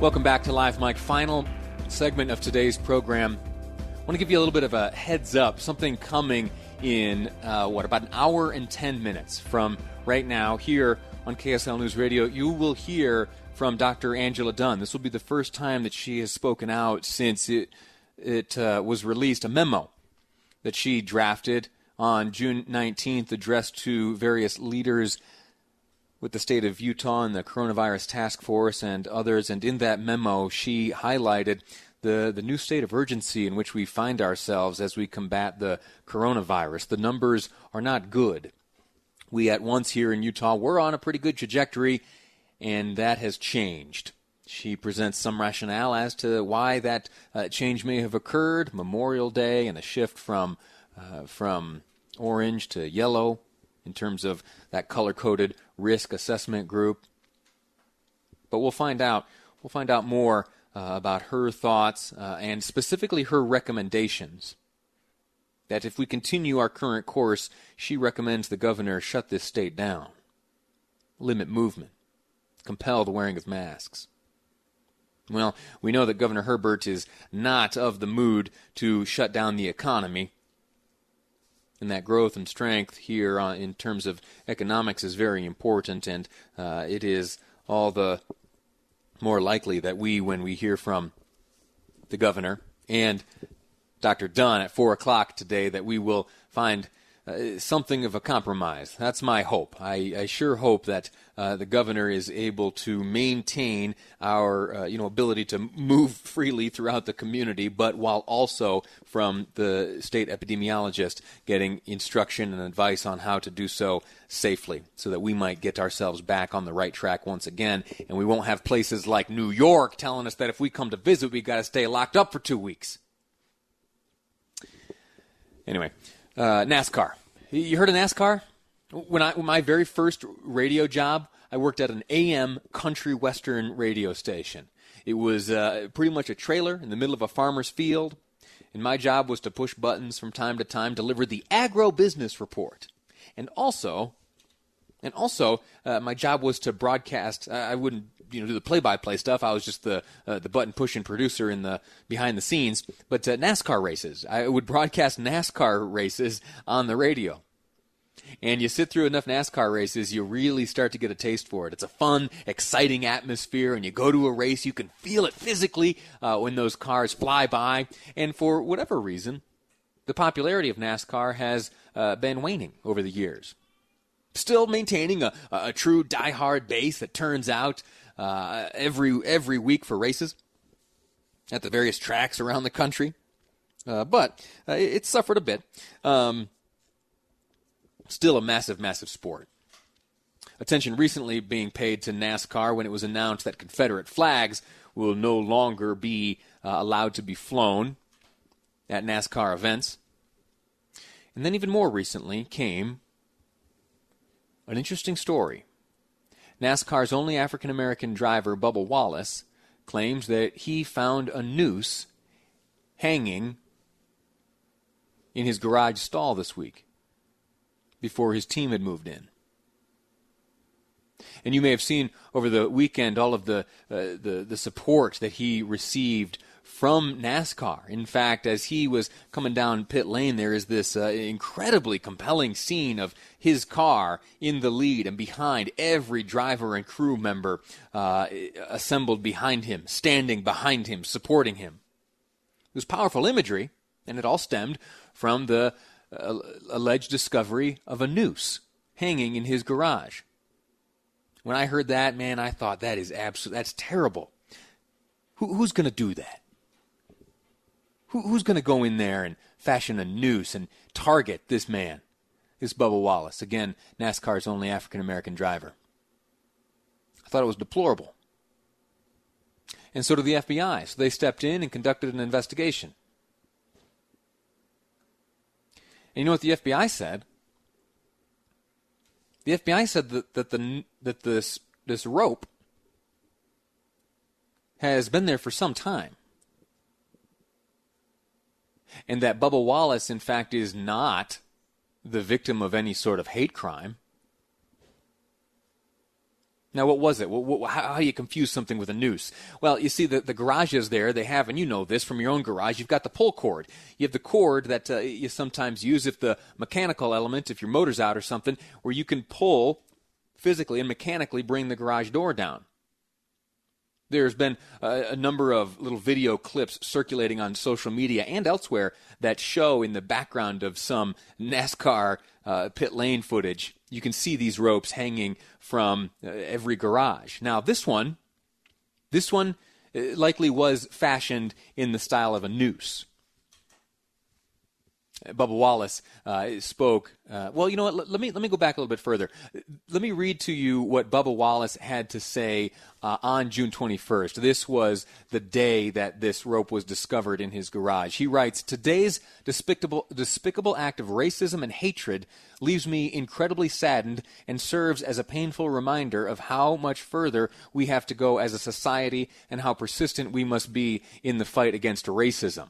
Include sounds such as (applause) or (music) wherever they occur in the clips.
Welcome back to Live Mic. Final segment of today's program. I want to give you a little bit of a heads up. Something coming in, uh, what, about an hour and 10 minutes from right now here on KSL News Radio. You will hear from Dr. Angela Dunn. This will be the first time that she has spoken out since it, it uh, was released a memo that she drafted on June 19th addressed to various leaders with the state of Utah and the coronavirus task force and others. And in that memo, she highlighted the, the new state of urgency in which we find ourselves as we combat the coronavirus. The numbers are not good. We at once here in Utah were on a pretty good trajectory, and that has changed. She presents some rationale as to why that uh, change may have occurred. Memorial Day and a shift from uh, from orange to yellow in terms of that color coded risk assessment group. But we'll find out. We'll find out more uh, about her thoughts uh, and specifically her recommendations. That if we continue our current course, she recommends the governor shut this state down, limit movement, compel the wearing of masks. Well, we know that Governor Herbert is not of the mood to shut down the economy and that growth and strength here uh, in terms of economics is very important, and uh, it is all the more likely that we, when we hear from the governor and Dr. Dunn at 4 o'clock today, that we will find uh, something of a compromise. That's my hope. I, I sure hope that uh, the governor is able to maintain our uh, you know ability to move (laughs) freely throughout the community, but while also from the state epidemiologist getting instruction and advice on how to do so safely, so that we might get ourselves back on the right track once again, and we won't have places like New York telling us that if we come to visit, we got to stay locked up for two weeks. Anyway, uh, NASCAR. You heard of NASCAR? When I my very first radio job, I worked at an AM country western radio station. It was uh, pretty much a trailer in the middle of a farmer's field, and my job was to push buttons from time to time, deliver the agro business report, and also, and also, uh, my job was to broadcast. I wouldn't you know do the play-by-play stuff. I was just the uh, the button pushing producer in the behind the scenes. But uh, NASCAR races, I would broadcast NASCAR races on the radio. And you sit through enough NASCAR races, you really start to get a taste for it. It's a fun, exciting atmosphere, and you go to a race, you can feel it physically uh, when those cars fly by. And for whatever reason, the popularity of NASCAR has uh, been waning over the years still maintaining a, a true die-hard base that turns out uh, every every week for races at the various tracks around the country. Uh, but uh, it suffered a bit. Um, still a massive, massive sport. Attention recently being paid to NASCAR when it was announced that Confederate flags will no longer be uh, allowed to be flown at NASCAR events. And then, even more recently, came an interesting story NASCAR's only African American driver, Bubba Wallace, claims that he found a noose hanging in his garage stall this week before his team had moved in. And you may have seen over the weekend all of the, uh, the, the support that he received from NASCAR. In fact, as he was coming down pit lane, there is this uh, incredibly compelling scene of his car in the lead and behind every driver and crew member uh, assembled behind him, standing behind him, supporting him. It was powerful imagery, and it all stemmed from the uh, alleged discovery of a noose hanging in his garage. When I heard that, man, I thought that is absolute. That's terrible. Who, who's going to do that? Who, who's going to go in there and fashion a noose and target this man, this Bubba Wallace? Again, NASCAR's only African American driver. I thought it was deplorable. And so did the FBI. So they stepped in and conducted an investigation. And you know what the FBI said? The FBI said that, that the that this this rope has been there for some time and that Bubba Wallace, in fact, is not the victim of any sort of hate crime. Now, what was it? how, do you confuse something with a noose? Well, you see, the, the garages there, they have, and you know this from your own garage, you've got the pull cord. You have the cord that uh, you sometimes use if the mechanical element, if your motor's out or something, where you can pull physically and mechanically bring the garage door down. There's been a, a, number of little video clips circulating on social media and elsewhere that show in the background of some NASCAR uh, pit lane footage. You can see these ropes hanging from uh, every garage. Now, this one, this one uh, likely was fashioned in the style of a noose. Bubba Wallace uh, spoke. Uh, well, you know what? Let, let, me let me go back a little bit further. Let me read to you what Bubba Wallace had to say uh, on June 21st. This was the day that this rope was discovered in his garage. He writes, "Today's despicable despicable act of racism and hatred leaves me incredibly saddened and serves as a painful reminder of how much further we have to go as a society and how persistent we must be in the fight against racism."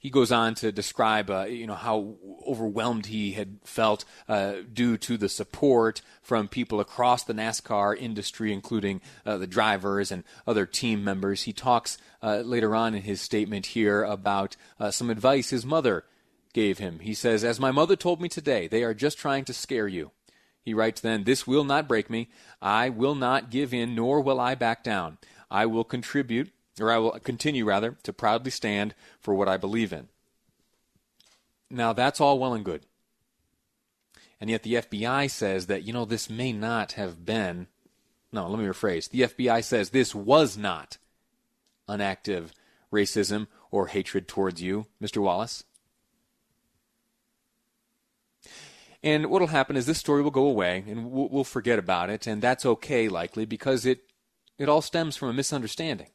He goes on to describe, uh, you know, how overwhelmed he had felt uh, due to the support from people across the NASCAR industry, including uh, the drivers and other team members. He talks uh, later on in his statement here about uh, some advice his mother gave him. He says, "As my mother told me today, they are just trying to scare you." He writes then, This will not break me. I will not give in, nor will I back down. I will contribute or I will continue rather to proudly stand for what I believe in. Now that's all well and good. And yet the FBI says that, you know, this may not have been, no, let me rephrase. The FBI says this was not an active racism or hatred towards you, Mr. Wallace. And what will happen is this story will go away and we'll, we'll forget about it, and that's okay, likely, because it, it all stems from a misunderstanding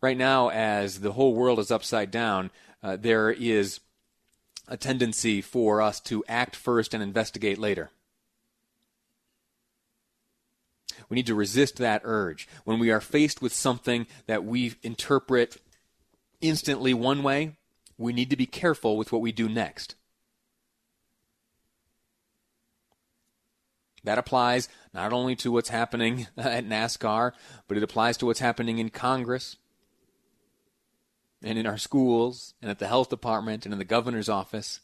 right now, as the whole world is upside down, uh, there is a tendency for us to act first and investigate later. We need to resist that urge. When we are faced with something that we interpret instantly one way, we need to be careful with what we do next. That applies not only to what's happening (laughs) at NASCAR, but it applies to what's happening in Congress, and in our schools and at the health department and in the governor's office.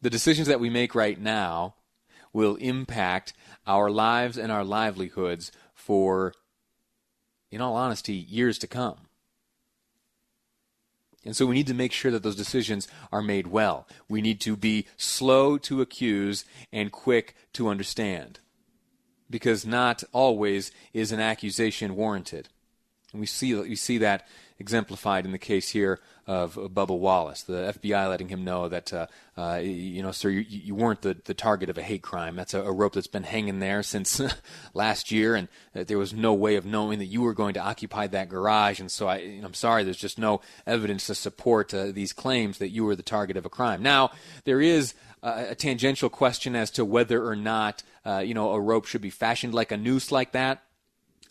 The decisions that we make right now will impact our lives and our livelihoods for, in all honesty, years to come. And so we need to make sure that those decisions are made well. We need to be slow to accuse and quick to understand. Because not always is an accusation warranted. And we see, we see that exemplified in the case here of Bubba Wallace. The FBI letting him know that, uh, uh, you know, sir, you, you, weren't the, the target of a hate crime. That's a, a rope that's been hanging there since (laughs) last year, and there was no way of knowing that you were going to occupy that garage. And so I, I'm sorry, there's just no evidence to support uh, these claims that you were the target of a crime. Now, there is a tangential question as to whether or not, uh, you know, a rope should be fashioned like a noose like that.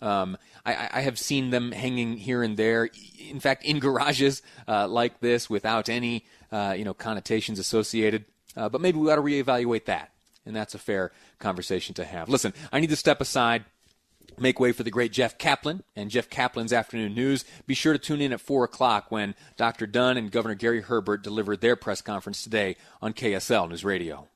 Um, I, I, have seen them hanging here and there. In fact, in garages uh, like this, without any uh, you know connotations associated. Uh, but maybe we ought to reevaluate that. And that's a fair conversation to have. Listen, I need to step aside. Make way for the great Jeff Caplan and Jeff Caplan's Afternoon News. Be sure to tune in at 4 o'clock when Dr. Dunn and Governor Gary Herbert delivered their press conference today on KSL News Radio.